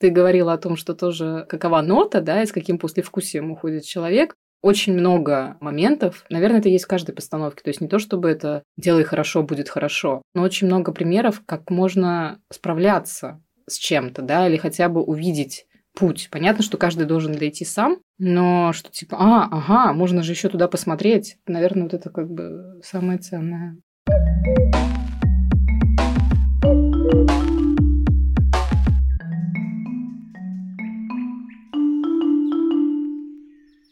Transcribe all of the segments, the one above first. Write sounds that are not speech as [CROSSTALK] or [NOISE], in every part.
Ты говорила о том, что тоже какова нота, да, и с каким послевкусием уходит человек. Очень много моментов, наверное, это есть в каждой постановке. То есть не то, чтобы это «делай хорошо, будет хорошо», но очень много примеров, как можно справляться с чем-то, да, или хотя бы увидеть путь. Понятно, что каждый должен дойти сам, но что типа, а, ага, можно же еще туда посмотреть. Наверное, вот это как бы самое ценное.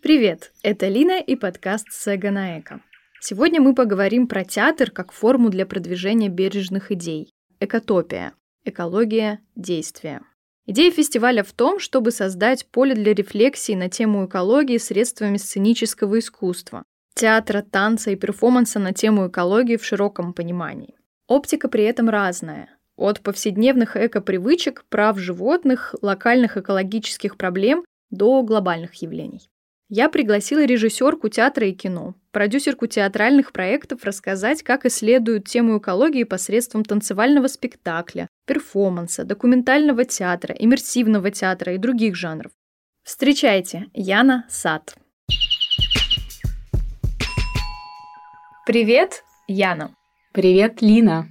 Привет, это Лина и подкаст «Сега на эко». Сегодня мы поговорим про театр как форму для продвижения бережных идей. Экотопия. Экология действия. Идея фестиваля в том, чтобы создать поле для рефлексии на тему экологии средствами сценического искусства, театра, танца и перформанса на тему экологии в широком понимании. Оптика при этом разная. От повседневных эко-привычек, прав животных, локальных экологических проблем до глобальных явлений. Я пригласила режиссерку театра и кино, продюсерку театральных проектов рассказать, как исследуют тему экологии посредством танцевального спектакля, перформанса, документального театра, иммерсивного театра и других жанров. Встречайте, Яна Сад. Привет, Яна. Привет, Лина.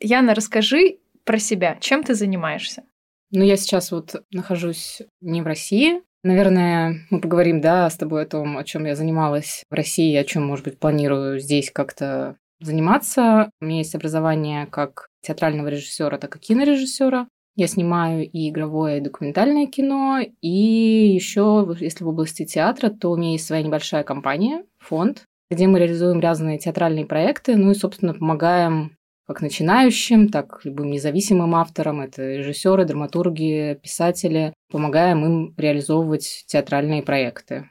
Яна, расскажи про себя. Чем ты занимаешься? Ну, я сейчас вот нахожусь не в России, Наверное, мы поговорим, да, с тобой о том, о чем я занималась в России, о чем, может быть, планирую здесь как-то заниматься. У меня есть образование как театрального режиссера, так и кинорежиссера. Я снимаю и игровое, и документальное кино, и еще, если в области театра, то у меня есть своя небольшая компания, фонд, где мы реализуем разные театральные проекты, ну и, собственно, помогаем как начинающим, так и любым независимым авторам. Это режиссеры, драматурги, писатели. Помогаем им реализовывать театральные проекты.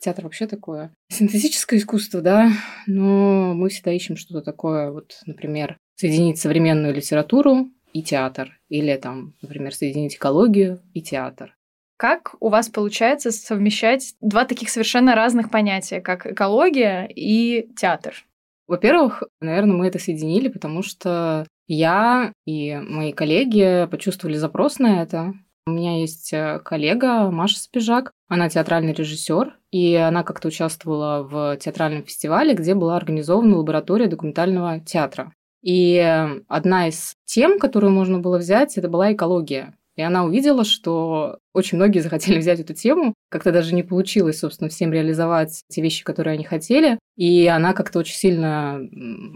Театр вообще такое синтетическое искусство, да, но мы всегда ищем что-то такое, вот, например, соединить современную литературу и театр, или там, например, соединить экологию и театр. Как у вас получается совмещать два таких совершенно разных понятия, как экология и театр? Во-первых, наверное, мы это соединили, потому что я и мои коллеги почувствовали запрос на это. У меня есть э, коллега Маша Спижак, она театральный режиссер, и она как-то участвовала в театральном фестивале, где была организована лаборатория документального театра. И одна из тем, которую можно было взять, это была экология. И она увидела, что очень многие захотели [LAUGHS] взять эту тему. Как-то даже не получилось, собственно, всем реализовать те вещи, которые они хотели. И она как-то очень сильно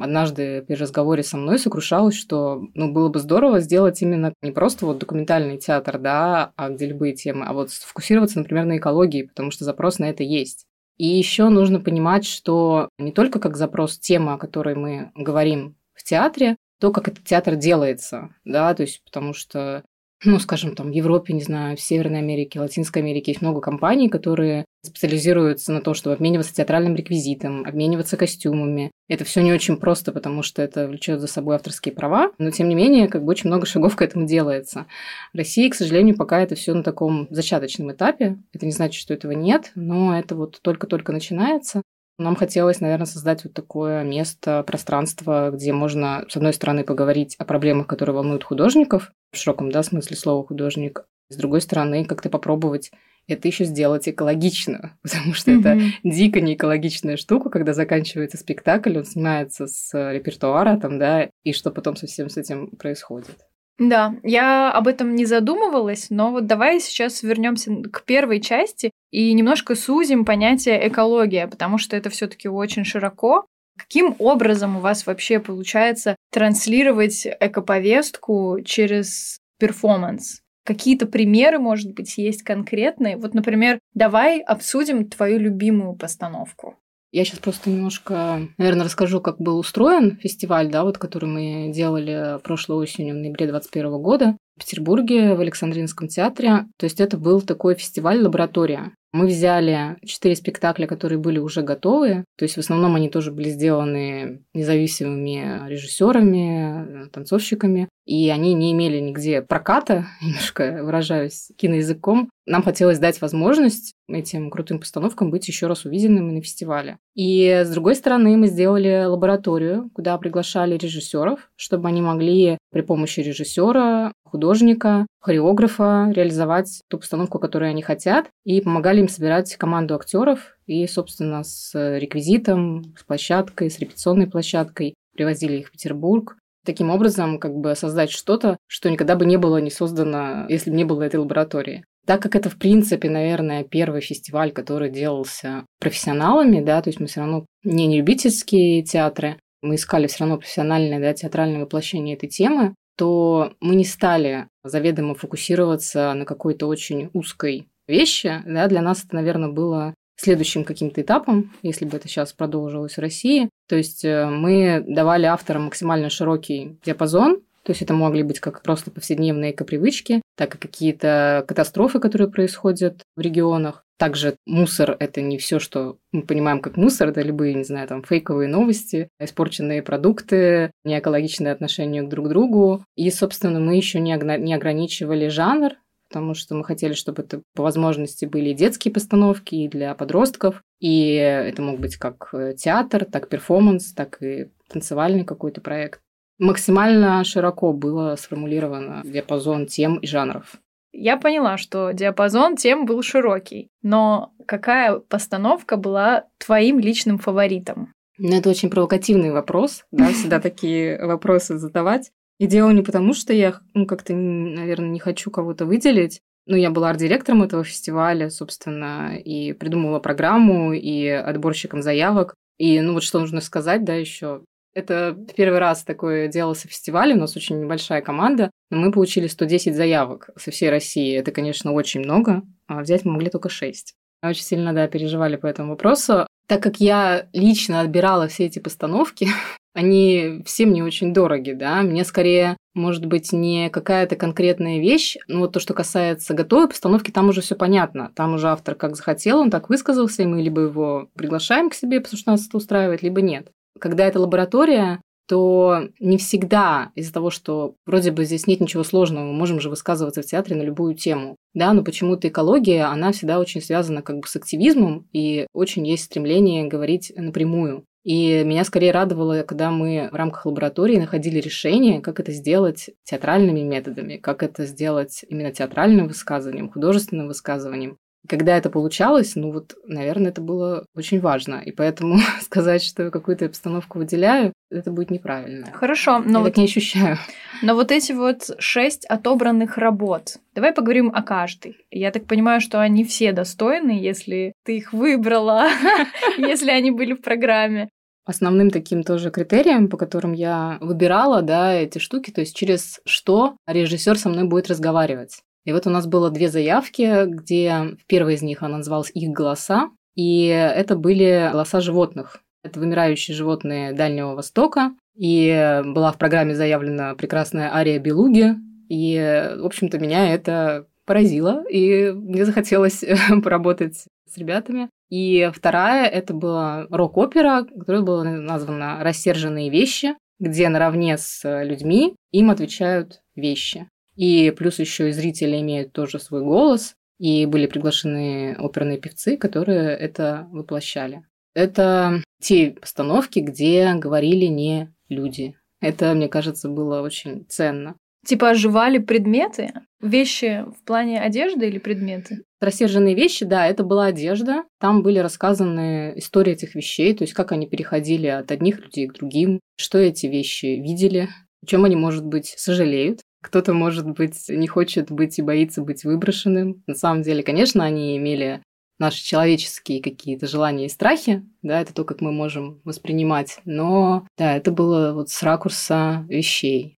однажды при разговоре со мной сокрушалась, что ну, было бы здорово сделать именно не просто вот документальный театр, да, а где любые темы, а вот сфокусироваться, например, на экологии, потому что запрос на это есть. И еще нужно понимать, что не только как запрос тема, о которой мы говорим в театре, то, как этот театр делается, да, то есть потому что ну, скажем, там, в Европе, не знаю, в Северной Америке, Латинской Америке есть много компаний, которые специализируются на том, чтобы обмениваться театральным реквизитом, обмениваться костюмами. Это все не очень просто, потому что это влечет за собой авторские права, но тем не менее, как бы очень много шагов к этому делается. В России, к сожалению, пока это все на таком зачаточном этапе. Это не значит, что этого нет, но это вот только-только начинается. Нам хотелось, наверное, создать вот такое место, пространство, где можно, с одной стороны, поговорить о проблемах, которые волнуют художников, в широком да, смысле слова художник, с другой стороны, как-то попробовать это еще сделать экологично, [LAUGHS] потому что mm-hmm. это дико не экологичная штука, когда заканчивается спектакль, он снимается с репертуара там, да, и что потом совсем с этим происходит. Да, я об этом не задумывалась, но вот давай сейчас вернемся к первой части и немножко сузим понятие экология, потому что это все-таки очень широко. Каким образом у вас вообще получается транслировать экоповестку через перформанс? Какие-то примеры, может быть, есть конкретные? Вот, например, давай обсудим твою любимую постановку. Я сейчас просто немножко, наверное, расскажу, как был устроен фестиваль, да, вот, который мы делали прошлой осенью, в ноябре 2021 года в Петербурге, в Александринском театре. То есть это был такой фестиваль-лаборатория. Мы взяли четыре спектакля, которые были уже готовы. То есть в основном они тоже были сделаны независимыми режиссерами, танцовщиками. И они не имели нигде проката, [LAUGHS] немножко выражаюсь киноязыком. Нам хотелось дать возможность этим крутым постановкам быть еще раз увиденными на фестивале. И с другой стороны, мы сделали лабораторию, куда приглашали режиссеров, чтобы они могли при помощи режиссера, художника, хореографа реализовать ту постановку, которую они хотят, и помогали им собирать команду актеров и, собственно, с реквизитом, с площадкой, с репетиционной площадкой. Привозили их в Петербург. Таким образом, как бы создать что-то, что никогда бы не было не создано, если бы не было этой лаборатории. Так как это, в принципе, наверное, первый фестиваль, который делался профессионалами, да, то есть мы все равно не, любительские театры, мы искали все равно профессиональное да, театральное воплощение этой темы, то мы не стали заведомо фокусироваться на какой-то очень узкой вещи. Да, для нас это, наверное, было следующим каким-то этапом, если бы это сейчас продолжилось в России. То есть э, мы давали авторам максимально широкий диапазон, то есть это могли быть как просто повседневные эко-привычки, так и какие-то катастрофы, которые происходят в регионах. Также мусор – это не все, что мы понимаем как мусор, это любые, не знаю, там, фейковые новости, испорченные продукты, неэкологичное отношение друг к другу. И, собственно, мы еще не, не ограничивали жанр, потому что мы хотели, чтобы это по возможности были и детские постановки, и для подростков, и это мог быть как э, театр, так перформанс, так и танцевальный какой-то проект. Максимально широко было сформулировано диапазон тем и жанров. Я поняла, что диапазон тем был широкий, но какая постановка была твоим личным фаворитом? Ну, это очень провокативный вопрос, да, [LAUGHS] всегда такие вопросы задавать. И дело не потому, что я, ну, как-то, наверное, не хочу кого-то выделить. Ну, я была арт-директором этого фестиваля, собственно, и придумывала программу, и отборщиком заявок. И, ну, вот что нужно сказать, да, еще. Это первый раз такое делался фестиваль, у нас очень небольшая команда, но мы получили 110 заявок со всей России. Это, конечно, очень много, а взять мы могли только 6. Очень сильно, да, переживали по этому вопросу. Так как я лично отбирала все эти постановки, [LAUGHS] они все мне очень дороги, да. Мне скорее, может быть, не какая-то конкретная вещь, но вот то, что касается готовой постановки, там уже все понятно. Там уже автор как захотел, он так высказался, и мы либо его приглашаем к себе, потому что нас это устраивает, либо нет. Когда это лаборатория, то не всегда из-за того, что вроде бы здесь нет ничего сложного, мы можем же высказываться в театре на любую тему, да, но почему-то экология, она всегда очень связана как бы с активизмом, и очень есть стремление говорить напрямую. И меня скорее радовало, когда мы в рамках лаборатории находили решение, как это сделать театральными методами, как это сделать именно театральным высказыванием, художественным высказыванием. Когда это получалось, ну вот, наверное, это было очень важно. И поэтому [LAUGHS] сказать, что какую-то обстановку выделяю, это будет неправильно. Хорошо, но Я вот... так не ощущаю. Но вот эти вот шесть отобранных работ, давай поговорим о каждой. Я так понимаю, что они все достойны, если ты их выбрала, [LAUGHS] если они были в программе. Основным таким тоже критерием, по которым я выбирала, да, эти штуки, то есть через что режиссер со мной будет разговаривать. И вот у нас было две заявки, где в первой из них она называлась «Их голоса», и это были голоса животных. Это вымирающие животные Дальнего Востока. И была в программе заявлена прекрасная ария Белуги. И, в общем-то, меня это поразило, и мне захотелось [LAUGHS] поработать с ребятами. И вторая – это была рок-опера, которая была названа «Рассерженные вещи», где наравне с людьми им отвечают вещи. И плюс еще и зрители имеют тоже свой голос, и были приглашены оперные певцы, которые это воплощали. Это те постановки, где говорили не люди. Это, мне кажется, было очень ценно. Типа оживали предметы? Вещи в плане одежды или предметы? Рассерженные вещи, да, это была одежда. Там были рассказаны истории этих вещей, то есть как они переходили от одних людей к другим, что эти вещи видели, о чем они, может быть, сожалеют. Кто-то, может быть, не хочет быть и боится быть выброшенным. На самом деле, конечно, они имели наши человеческие какие-то желания и страхи, да, это то, как мы можем воспринимать, но, да, это было вот с ракурса вещей.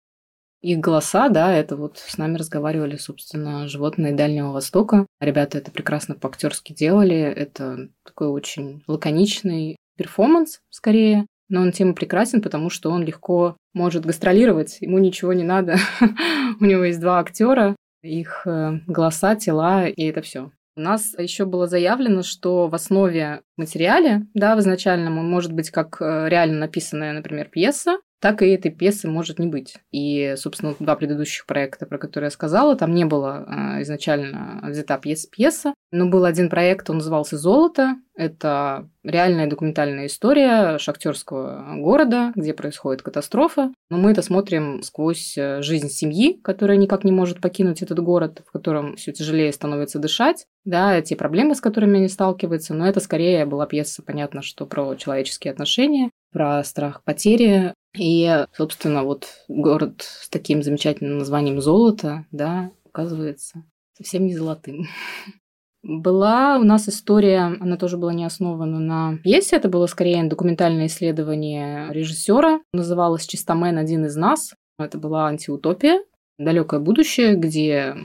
Их голоса, да, это вот с нами разговаривали, собственно, животные Дальнего Востока. Ребята это прекрасно по-актерски делали. Это такой очень лаконичный перформанс, скорее. Но он тем прекрасен, потому что он легко может гастролировать, ему ничего не надо. [LAUGHS] У него есть два актера, их э, голоса, тела, и это все. У нас еще было заявлено, что в основе материале, да, в изначальном, может быть как э, реально написанная, например, пьеса, так и этой пьесы может не быть. И, собственно, два предыдущих проекта, про которые я сказала, там не было э, изначально взята пьеса-пьеса, но был один проект, он назывался «Золото». Это реальная документальная история шахтерского города, где происходит катастрофа. Но мы это смотрим сквозь э, жизнь семьи, которая никак не может покинуть этот город, в котором все тяжелее становится дышать. Да, те проблемы, с которыми они сталкиваются. Но это скорее была пьеса, понятно, что про человеческие отношения, про страх потери, и, собственно, вот город с таким замечательным названием «Золото», да, оказывается совсем не золотым. [LAUGHS] Была у нас история, она тоже была не основана на пьесе, это было скорее документальное исследование режиссера. Называлось «Чистомен. Один из нас». Это была антиутопия, далекое будущее, где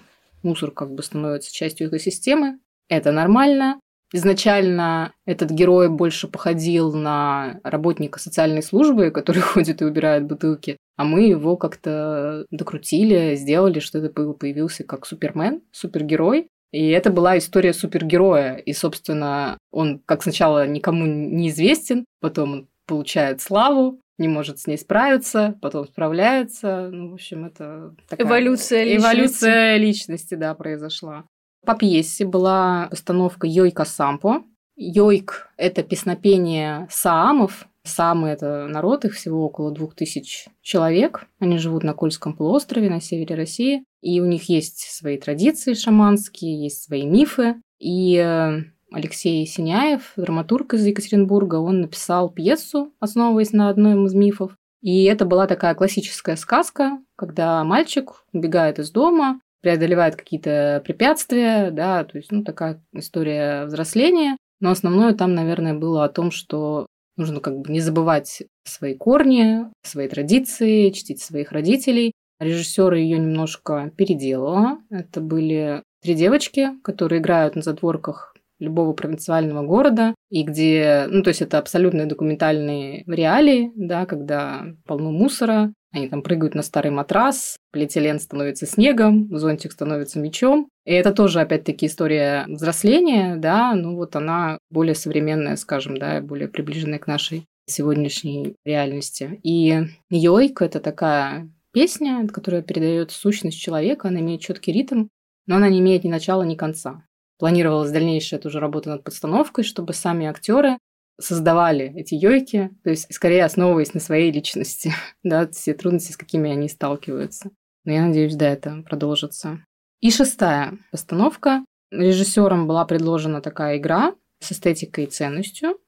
мусор как бы становится частью экосистемы. Это нормально, Изначально этот герой больше походил на работника социальной службы, [LAUGHS] который ходит и убирает бутылки, а мы его как-то докрутили, сделали, что это появился как Супермен, супергерой. И это была история супергероя. И, собственно, он как сначала никому не известен, потом он получает славу, не может с ней справиться, потом справляется. Ну, в общем, это такая... Эволюция личности. Эволюция личности, да, произошла. По пьесе была постановка Йойка Сампо. Йойк – это песнопение саамов. Саамы – это народ, их всего около двух тысяч человек. Они живут на Кольском полуострове, на севере России. И у них есть свои традиции шаманские, есть свои мифы. И э, Алексей Синяев, драматург из Екатеринбурга, он написал пьесу, основываясь на одном из мифов. И это была такая классическая сказка, когда мальчик убегает из дома, преодолевает какие-то препятствия, да, то есть, ну, такая история взросления. Но основное там, наверное, было о том, что нужно как бы не забывать свои корни, свои традиции, чтить своих родителей. Режиссер ее немножко переделала. Это были три девочки, которые играют на задворках любого провинциального города, и где, ну, то есть это абсолютно документальные реалии, да, когда полно мусора, они там прыгают на старый матрас, полиэтилен становится снегом, зонтик становится мечом. И это тоже, опять-таки, история взросления, да, ну вот она более современная, скажем, да, более приближенная к нашей сегодняшней реальности. И Йойк – это такая песня, которая передает сущность человека, она имеет четкий ритм, но она не имеет ни начала, ни конца. Планировалась дальнейшая тоже работа над подстановкой, чтобы сами актеры создавали эти йойки, то есть скорее основываясь на своей личности, [LAUGHS] да, все трудности, с какими они сталкиваются. Но я надеюсь, да, это продолжится. И шестая постановка. Режиссером была предложена такая игра с эстетикой и ценностью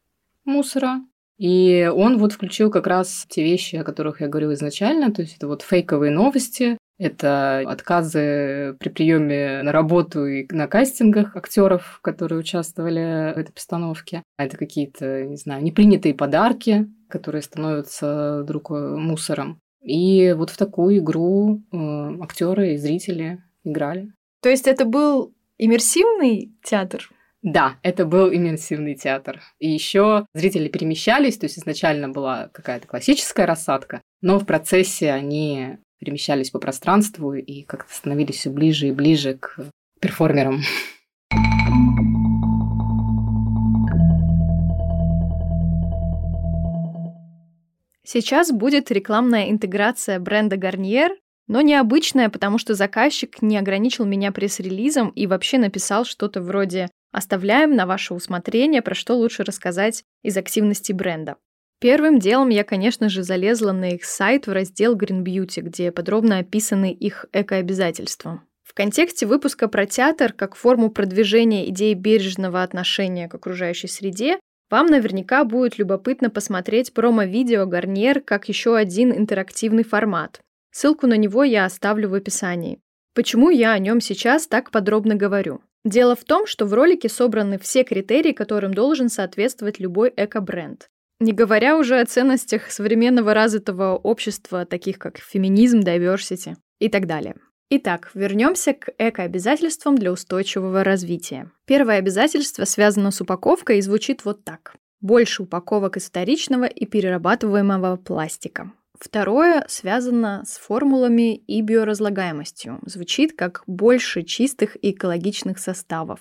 мусора. И он вот включил как раз те вещи, о которых я говорила изначально, то есть это вот фейковые новости, это отказы при приеме на работу и на кастингах актеров, которые участвовали в этой постановке. Это какие-то, не знаю, непринятые подарки, которые становятся вдруг мусором. И вот в такую игру э, актеры и зрители играли. То есть это был иммерсивный театр? Да, это был иммерсивный театр. И еще зрители перемещались, то есть изначально была какая-то классическая рассадка, но в процессе они перемещались по пространству и как-то становились все ближе и ближе к перформерам. Сейчас будет рекламная интеграция бренда Garnier, но необычная, потому что заказчик не ограничил меня пресс-релизом и вообще написал что-то вроде «Оставляем на ваше усмотрение, про что лучше рассказать из активности бренда». Первым делом я, конечно же, залезла на их сайт в раздел Green Beauty, где подробно описаны их экообязательства. В контексте выпуска про театр как форму продвижения идеи бережного отношения к окружающей среде вам наверняка будет любопытно посмотреть промо-видео Гарниер как еще один интерактивный формат. Ссылку на него я оставлю в описании. Почему я о нем сейчас так подробно говорю? Дело в том, что в ролике собраны все критерии, которым должен соответствовать любой эко-бренд. Не говоря уже о ценностях современного развитого общества, таких как феминизм, diversity и так далее. Итак, вернемся к эко-обязательствам для устойчивого развития. Первое обязательство связано с упаковкой и звучит вот так. Больше упаковок из вторичного и перерабатываемого пластика. Второе связано с формулами и биоразлагаемостью. Звучит как больше чистых и экологичных составов.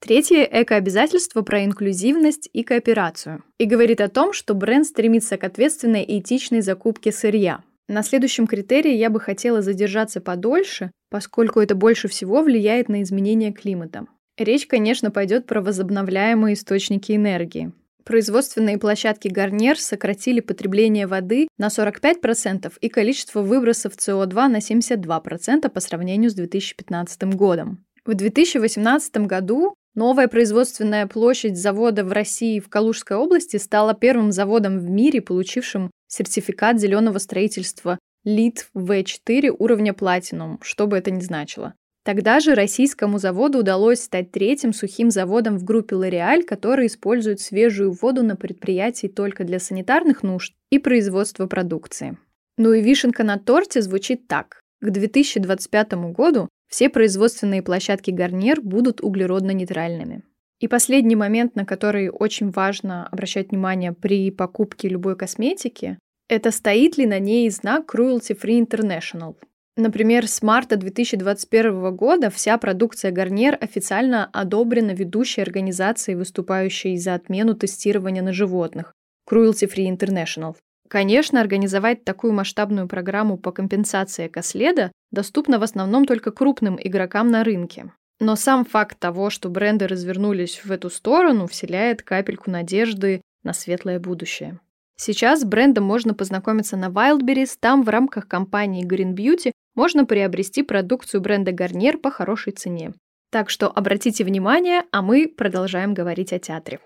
Третье – эко-обязательство про инклюзивность и кооперацию. И говорит о том, что бренд стремится к ответственной и этичной закупке сырья. На следующем критерии я бы хотела задержаться подольше, поскольку это больше всего влияет на изменение климата. Речь, конечно, пойдет про возобновляемые источники энергии. Производственные площадки Гарнер сократили потребление воды на 45% и количество выбросов СО2 на 72% по сравнению с 2015 годом. В 2018 году новая производственная площадь завода в России в Калужской области стала первым заводом в мире, получившим сертификат зеленого строительства LEED V4 уровня Platinum, что бы это ни значило. Тогда же российскому заводу удалось стать третьим сухим заводом в группе L'Oréal, который использует свежую воду на предприятии только для санитарных нужд и производства продукции. Ну и вишенка на торте звучит так. К 2025 году все производственные площадки Гарнир будут углеродно-нейтральными. И последний момент, на который очень важно обращать внимание при покупке любой косметики, это стоит ли на ней знак Cruelty Free International. Например, с марта 2021 года вся продукция Гарниер официально одобрена ведущей организацией, выступающей за отмену тестирования на животных Cruelty Free International. Конечно, организовать такую масштабную программу по компенсации экоследа доступно в основном только крупным игрокам на рынке. Но сам факт того, что бренды развернулись в эту сторону, вселяет капельку надежды на светлое будущее. Сейчас с брендом можно познакомиться на Wildberries, там в рамках компании Green Beauty можно приобрести продукцию бренда Garnier по хорошей цене. Так что обратите внимание, а мы продолжаем говорить о театре.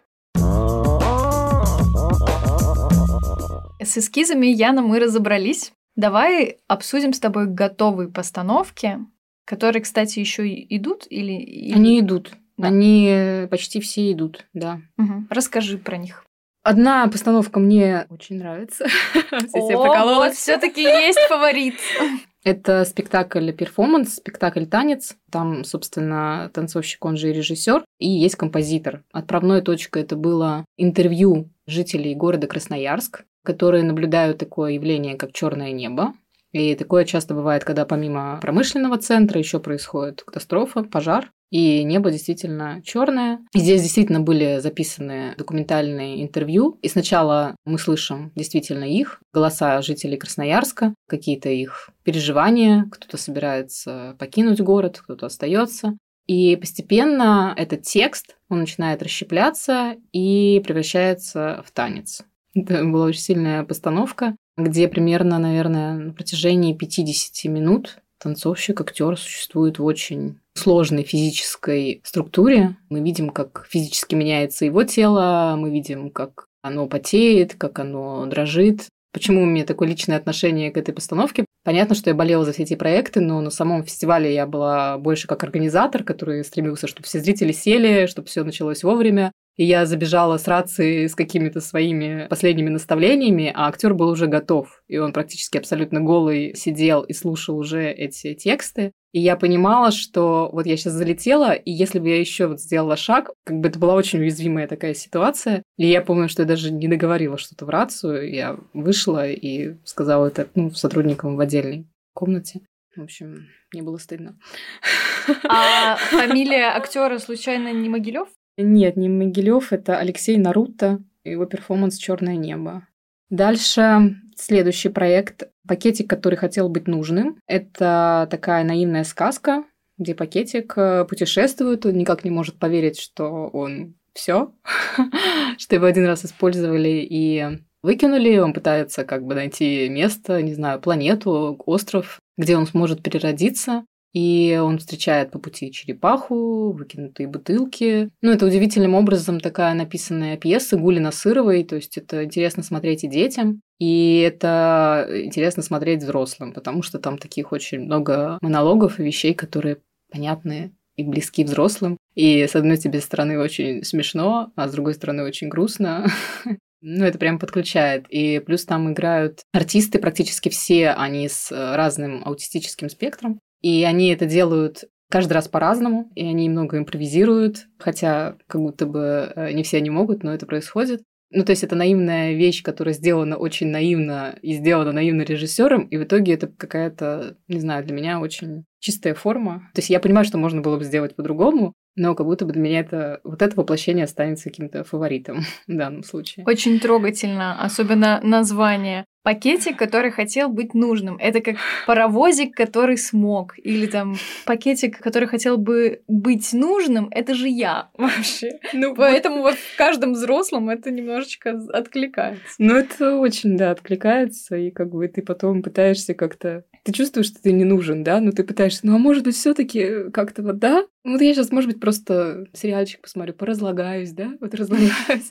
С эскизами Яна мы разобрались. Давай обсудим с тобой готовые постановки, которые, кстати, еще идут или... Они идут. Да. Они почти все идут, да. Угу. Расскажи про них. Одна постановка мне очень нравится. [LAUGHS] О, вот все-таки есть фаворит. [LAUGHS] Это спектакль перформанс, спектакль танец. Там, собственно, танцовщик, он же и режиссер, и есть композитор. Отправной точкой это было интервью жителей города Красноярск, которые наблюдают такое явление, как черное небо. И такое часто бывает, когда помимо промышленного центра еще происходит катастрофа, пожар и небо действительно черное. И здесь действительно были записаны документальные интервью. И сначала мы слышим действительно их, голоса жителей Красноярска, какие-то их переживания, кто-то собирается покинуть город, кто-то остается. И постепенно этот текст, он начинает расщепляться и превращается в танец. Это была очень сильная постановка, где примерно, наверное, на протяжении 50 минут танцовщик, актер существует в очень сложной физической структуре. Мы видим, как физически меняется его тело, мы видим, как оно потеет, как оно дрожит. Почему у меня такое личное отношение к этой постановке? Понятно, что я болела за все эти проекты, но на самом фестивале я была больше как организатор, который стремился, чтобы все зрители сели, чтобы все началось вовремя. И я забежала с рации с какими-то своими последними наставлениями, а актер был уже готов. И он практически абсолютно голый сидел и слушал уже эти тексты. И я понимала, что вот я сейчас залетела, и если бы я еще вот сделала шаг, как бы это была очень уязвимая такая ситуация. И я помню, что я даже не договорила что-то в рацию. Я вышла и сказала это ну, сотрудникам в отдельной комнате. В общем, мне было стыдно. А [LAUGHS] фамилия актера случайно не Могилев? Нет, не Могилев, это Алексей Наруто, его перформанс Черное небо. Дальше следующий проект «Пакетик, который хотел быть нужным». Это такая наивная сказка, где пакетик э, путешествует, он никак не может поверить, что он все, [LAUGHS] что его один раз использовали и выкинули. Он пытается как бы найти место, не знаю, планету, остров, где он сможет переродиться. И он встречает по пути черепаху, выкинутые бутылки. Ну, это удивительным образом такая написанная пьеса Гулина Сыровой, то есть это интересно смотреть и детям, и это интересно смотреть взрослым, потому что там таких очень много монологов и вещей, которые понятны и близки взрослым. И с одной тебе стороны очень смешно, а с другой стороны очень грустно. [LAUGHS] Ну, это прям подключает. И плюс там играют артисты, практически все они с э, разным аутистическим спектром. И они это делают каждый раз по-разному, и они много импровизируют, хотя как будто бы э, не все они могут, но это происходит. Ну, то есть это наивная вещь, которая сделана очень наивно и сделана наивно режиссером, и в итоге это какая-то, не знаю, для меня очень чистая форма. То есть я понимаю, что можно было бы сделать по-другому, но как будто бы для меня это вот это воплощение останется каким-то фаворитом [LAUGHS] в данном случае. Очень трогательно, особенно название. Пакетик, который хотел быть нужным. Это как паровозик, который смог. Или там пакетик, который хотел бы быть нужным. Это же я вообще. Ну, Поэтому вот в каждом взрослом это немножечко откликается. Ну, это очень, да, откликается. И как бы ты потом пытаешься как-то... Ты чувствуешь, что ты не нужен, да? Но ты пытаешься, ну, а может быть, все таки как-то вот, да? Вот я сейчас, может быть, просто сериальчик посмотрю, поразлагаюсь, да? Вот разлагаюсь.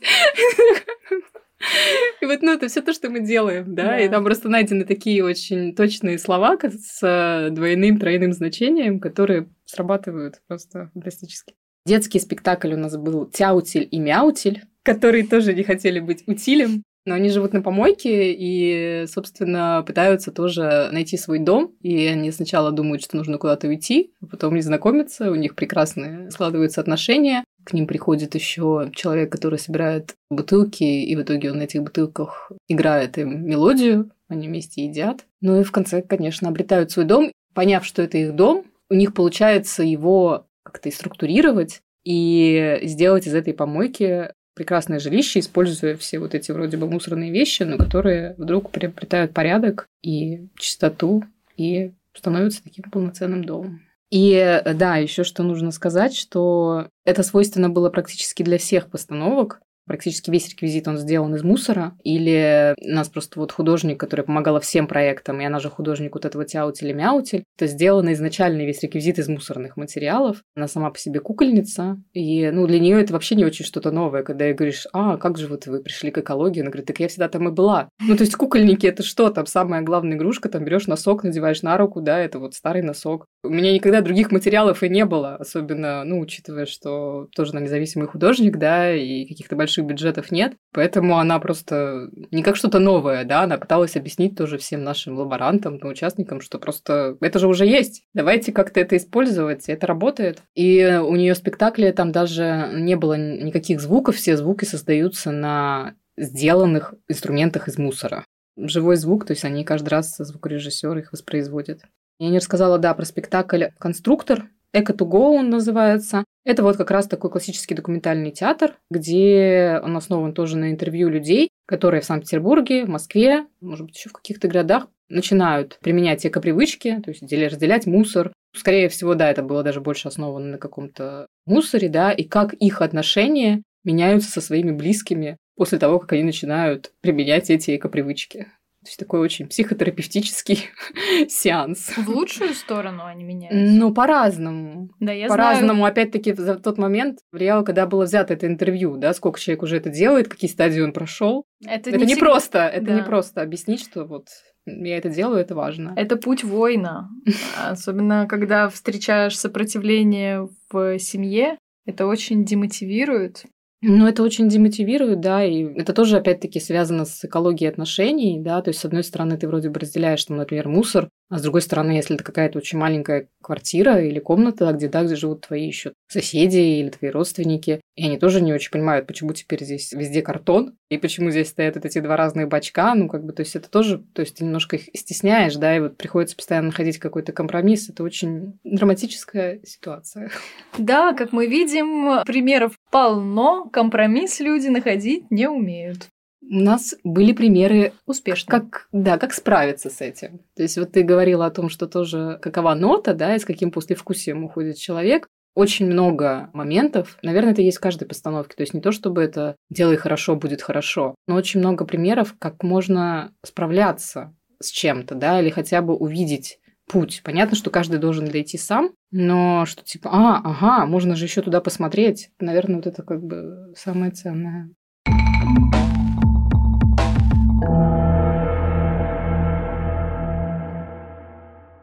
И вот, ну, это все то, что мы делаем, да? да, и там просто найдены такие очень точные слова с э, двойным, тройным значением, которые срабатывают просто фантастически. Детский спектакль у нас был «Тяутель и Мяутель», которые тоже не хотели быть утилем, но они живут на помойке и, собственно, пытаются тоже найти свой дом. И они сначала думают, что нужно куда-то уйти, а потом не знакомятся, у них прекрасные складываются отношения. К ним приходит еще человек, который собирает бутылки, и в итоге он на этих бутылках играет им мелодию, они вместе едят. Ну и в конце, конечно, обретают свой дом. Поняв, что это их дом, у них получается его как-то и структурировать, и сделать из этой помойки прекрасное жилище, используя все вот эти вроде бы мусорные вещи, но которые вдруг приобретают порядок и чистоту и становятся таким полноценным домом. И э, да, еще что нужно сказать, что это свойственно было практически для всех постановок практически весь реквизит он сделан из мусора, или у нас просто вот художник, который помогала всем проектам, и она же художник вот этого тяутеля мяутель, то сделано изначально весь реквизит из мусорных материалов. Она сама по себе кукольница, и ну для нее это вообще не очень что-то новое, когда ей говоришь, а как же вот вы пришли к экологии, она говорит, так я всегда там и была. Ну то есть кукольники это что, там самая главная игрушка, там берешь носок, надеваешь на руку, да, это вот старый носок. У меня никогда других материалов и не было, особенно, ну, учитывая, что тоже на независимый художник, да, и каких-то больших больших бюджетов нет, поэтому она просто не как что-то новое, да, она пыталась объяснить тоже всем нашим лаборантам, ну, участникам, что просто это же уже есть, давайте как-то это использовать, это работает. И у нее спектакли там даже не было никаких звуков, все звуки создаются на сделанных инструментах из мусора. Живой звук, то есть они каждый раз звукорежиссер их воспроизводит. Я не рассказала, да, про спектакль «Конструктор», Эко to go он называется. Это вот как раз такой классический документальный театр, где он основан тоже на интервью людей, которые в Санкт-Петербурге, в Москве, может быть, еще в каких-то городах начинают применять эко-привычки, то есть разделять мусор. Скорее всего, да, это было даже больше основано на каком-то мусоре, да, и как их отношения меняются со своими близкими после того, как они начинают применять эти эко-привычки. То есть такой очень психотерапевтический [LAUGHS] сеанс. В лучшую сторону они меняются? Ну, по-разному. Да, я По-разному. Знаю. Опять-таки, в тот момент влияло, когда было взято это интервью, да, сколько человек уже это делает, какие стадии он прошел. Это, это не, не всегда... просто, это да. не просто объяснить, что вот я это делаю, это важно. Это путь воина. [LAUGHS] Особенно, когда встречаешь сопротивление в семье, это очень демотивирует. Ну, это очень демотивирует, да, и это тоже, опять-таки, связано с экологией отношений, да, то есть, с одной стороны, ты вроде бы разделяешь, там, например, мусор, а с другой стороны, если это какая-то очень маленькая квартира или комната, где, да, где живут твои еще соседи или твои родственники, и они тоже не очень понимают, почему теперь здесь везде картон, и почему здесь стоят вот эти два разных бачка, ну, как бы, то есть, это тоже, то есть, ты немножко их стесняешь, да, и вот приходится постоянно находить какой-то компромисс, это очень драматическая ситуация. Да, как мы видим, примеров полно, компромисс люди находить не умеют у нас были примеры успешно. Как, да, как справиться с этим. То есть вот ты говорила о том, что тоже какова нота, да, и с каким послевкусием уходит человек. Очень много моментов, наверное, это есть в каждой постановке. То есть не то, чтобы это «делай хорошо, будет хорошо», но очень много примеров, как можно справляться с чем-то, да, или хотя бы увидеть путь. Понятно, что каждый должен дойти сам, но что типа, а, ага, можно же еще туда посмотреть. Наверное, вот это как бы самое ценное.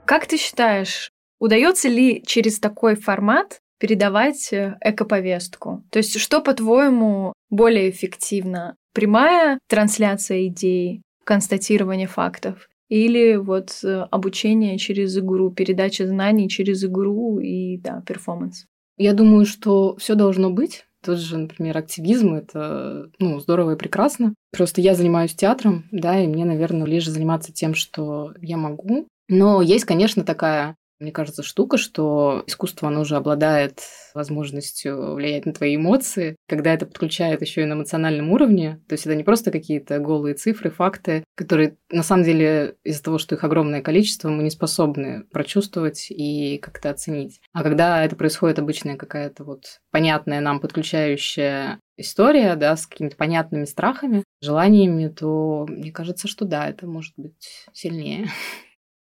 Как ты считаешь, удается ли через такой формат передавать э, экоповестку? То есть что, по-твоему, более эффективно? Прямая трансляция идей, констатирование фактов или вот э, обучение через игру, передача знаний через игру и, да, перформанс? Я думаю, что все должно быть. Тот же, например, активизм – это ну, здорово и прекрасно. Просто я занимаюсь театром, да, и мне, наверное, лишь заниматься тем, что я могу. Но есть, конечно, такая мне кажется, штука, что искусство, оно уже обладает возможностью влиять на твои эмоции, когда это подключает еще и на эмоциональном уровне. То есть это не просто какие-то голые цифры, факты, которые на самом деле из-за того, что их огромное количество, мы не способны прочувствовать и как-то оценить. А когда это происходит обычная какая-то вот понятная нам подключающая история, да, с какими-то понятными страхами, желаниями, то мне кажется, что да, это может быть сильнее. [LAUGHS]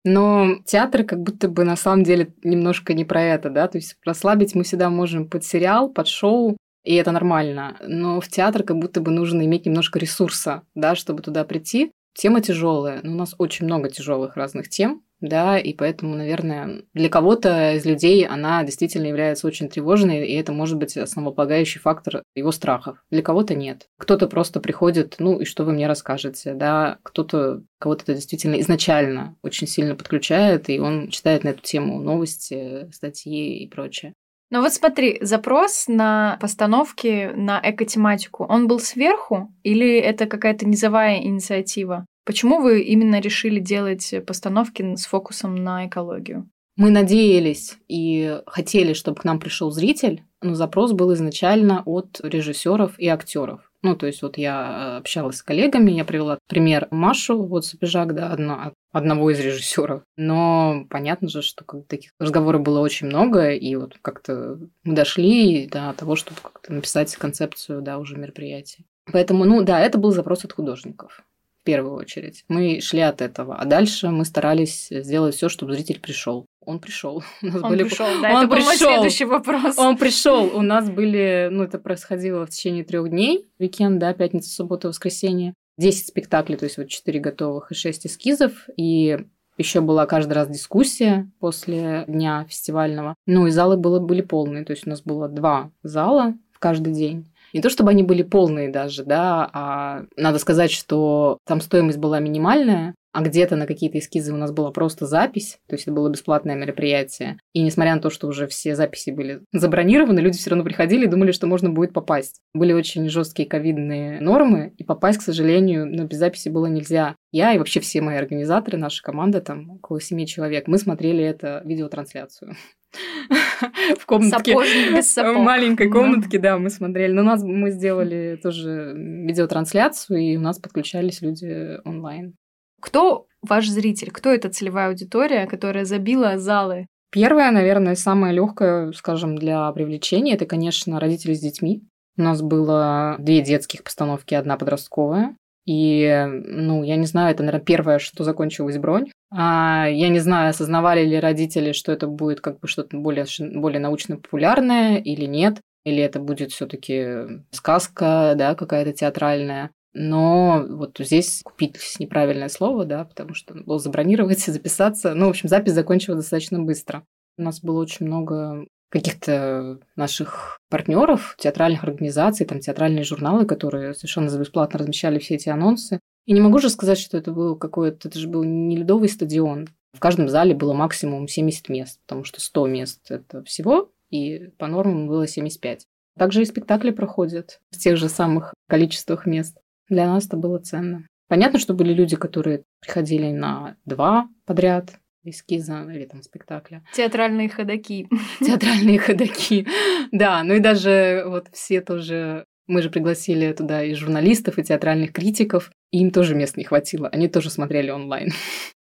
Но театр как будто бы на самом деле немножко не про это, да, то есть расслабить мы всегда можем под сериал, под шоу, и это нормально. Но в театр как будто бы нужно иметь немножко ресурса, да, чтобы туда прийти. Тема тяжелая, но у нас очень много тяжелых разных тем, да, и поэтому, наверное, для кого-то из людей она действительно является очень тревожной, и это может быть основополагающий фактор его страхов. Для кого-то нет. Кто-то просто приходит, ну, и что вы мне расскажете, да, кто-то кого-то это действительно изначально очень сильно подключает, и он читает на эту тему новости, статьи и прочее. Ну вот смотри, запрос на постановки на экотематику, он был сверху или это какая-то низовая инициатива? Почему вы именно решили делать постановки с фокусом на экологию? Мы надеялись и хотели, чтобы к нам пришел зритель, но запрос был изначально от режиссеров и актеров. Ну, то есть вот я общалась с коллегами, я привела пример Машу, вот Сапежак, да, одно, одного из режиссеров. Но понятно же, что таких разговоров было очень много, и вот как-то мы дошли до того, чтобы как-то написать концепцию, да, уже мероприятия. Поэтому, ну да, это был запрос от художников первую очередь. Мы шли от этого, а дальше мы старались сделать все, чтобы зритель пришел. Он пришел. [LAUGHS] У нас Он были... пришел, да, он это пришел. был следующий вопрос. Он пришел. [LAUGHS] У нас были, ну, это происходило в течение трех дней, уикенд, да, пятница, суббота, воскресенье. десять спектаклей, то есть вот четыре готовых и шесть эскизов. И еще была каждый раз дискуссия после дня фестивального. Ну, и залы было, были полные. То есть у нас было два зала в каждый день. Не то чтобы они были полные даже, да, а надо сказать, что там стоимость была минимальная, а где-то на какие-то эскизы у нас была просто запись, то есть это было бесплатное мероприятие. И несмотря на то, что уже все записи были забронированы, люди все равно приходили и думали, что можно будет попасть. Были очень жесткие ковидные нормы, и попасть, к сожалению, ну, без записи было нельзя. Я и вообще все мои организаторы, наша команда, там около семи человек, мы смотрели это видеотрансляцию. [LAUGHS] [LAUGHS] в комнатке. без сапог. В маленькой комнатке, да, мы смотрели. Но у нас мы сделали тоже видеотрансляцию, и у нас подключались люди онлайн. Кто ваш зритель? Кто эта целевая аудитория, которая забила залы? Первое, наверное, самое легкое, скажем, для привлечения, это, конечно, родители с детьми. У нас было две детских постановки, одна подростковая. И, ну, я не знаю, это, наверное, первое, что закончилась бронь. А, я не знаю, осознавали ли родители, что это будет как бы что-то более, более научно-популярное или нет. Или это будет все таки сказка, да, какая-то театральная. Но вот здесь купить неправильное слово, да, потому что было забронировать, [LAUGHS] записаться. Ну, в общем, запись закончилась достаточно быстро. У нас было очень много каких-то наших партнеров, театральных организаций, там театральные журналы, которые совершенно за бесплатно размещали все эти анонсы. И не могу же сказать, что это был какой-то, это же был не ледовый стадион. В каждом зале было максимум 70 мест, потому что 100 мест – это всего, и по нормам было 75. Также и спектакли проходят в тех же самых количествах мест. Для нас это было ценно. Понятно, что были люди, которые приходили на два подряд, эскиза или там спектакля. Театральные ходаки. [LAUGHS] Театральные ходаки. Да, ну и даже вот все тоже... Мы же пригласили туда и журналистов, и театральных критиков, и им тоже мест не хватило. Они тоже смотрели онлайн. [LAUGHS]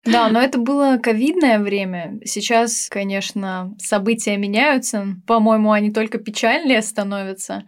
Да, но это было ковидное время. Сейчас, конечно, события меняются. По-моему, они только печальнее становятся.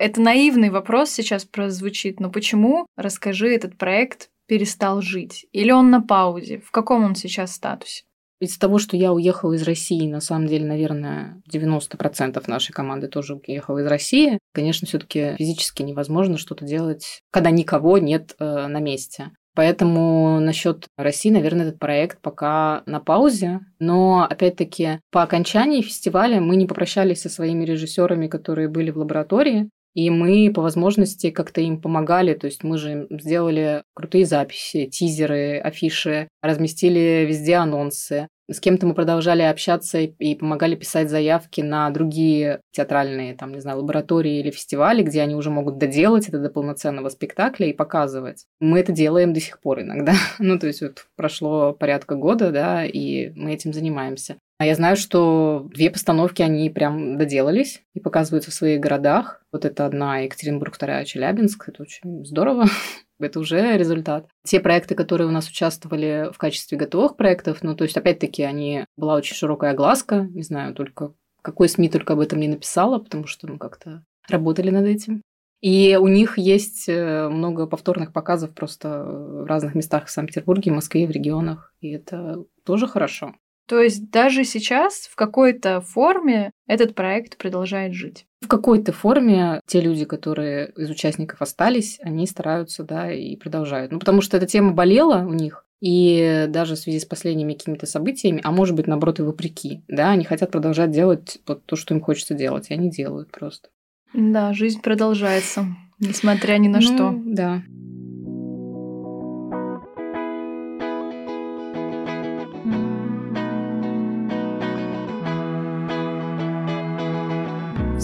Это наивный вопрос сейчас прозвучит, но почему, расскажи, этот проект перестал жить? Или он на паузе? В каком он сейчас статусе? Из того, что я уехала из России, на самом деле, наверное, 90% нашей команды тоже уехала из России. Конечно, все таки физически невозможно что-то делать, когда никого нет э, на месте. Поэтому насчет России, наверное, этот проект пока на паузе. Но, опять-таки, по окончании фестиваля мы не попрощались со своими режиссерами, которые были в лаборатории. И мы по возможности как-то им помогали, то есть мы же сделали крутые записи, тизеры, афиши, разместили везде анонсы. С кем-то мы продолжали общаться и помогали писать заявки на другие театральные, там, не знаю, лаборатории или фестивали, где они уже могут доделать это до полноценного спектакля и показывать. Мы это делаем до сих пор иногда. [LAUGHS] ну, то есть вот прошло порядка года, да, и мы этим занимаемся. А я знаю, что две постановки они прям доделались и показываются в своих городах. Вот это одна Екатеринбург, вторая Челябинск. Это очень здорово. [LAUGHS] Это уже результат. Те проекты, которые у нас участвовали в качестве готовых проектов, ну, то есть, опять-таки, они была очень широкая огласка, не знаю, только какой СМИ только об этом не написала, потому что мы как-то работали над этим. И у них есть э, много повторных показов просто в разных местах в Санкт-Петербурге, Москве, в регионах. И это тоже хорошо. То есть даже сейчас в какой-то форме этот проект продолжает жить. В какой-то форме те люди, которые из участников остались, они стараются, да, и продолжают. Ну, потому что эта тема болела у них, и даже в связи с последними какими-то событиями, а может быть, наоборот, и вопреки, да, они хотят продолжать делать вот то, что им хочется делать, и они делают просто. Да, жизнь продолжается, несмотря ни на ну, что. Да.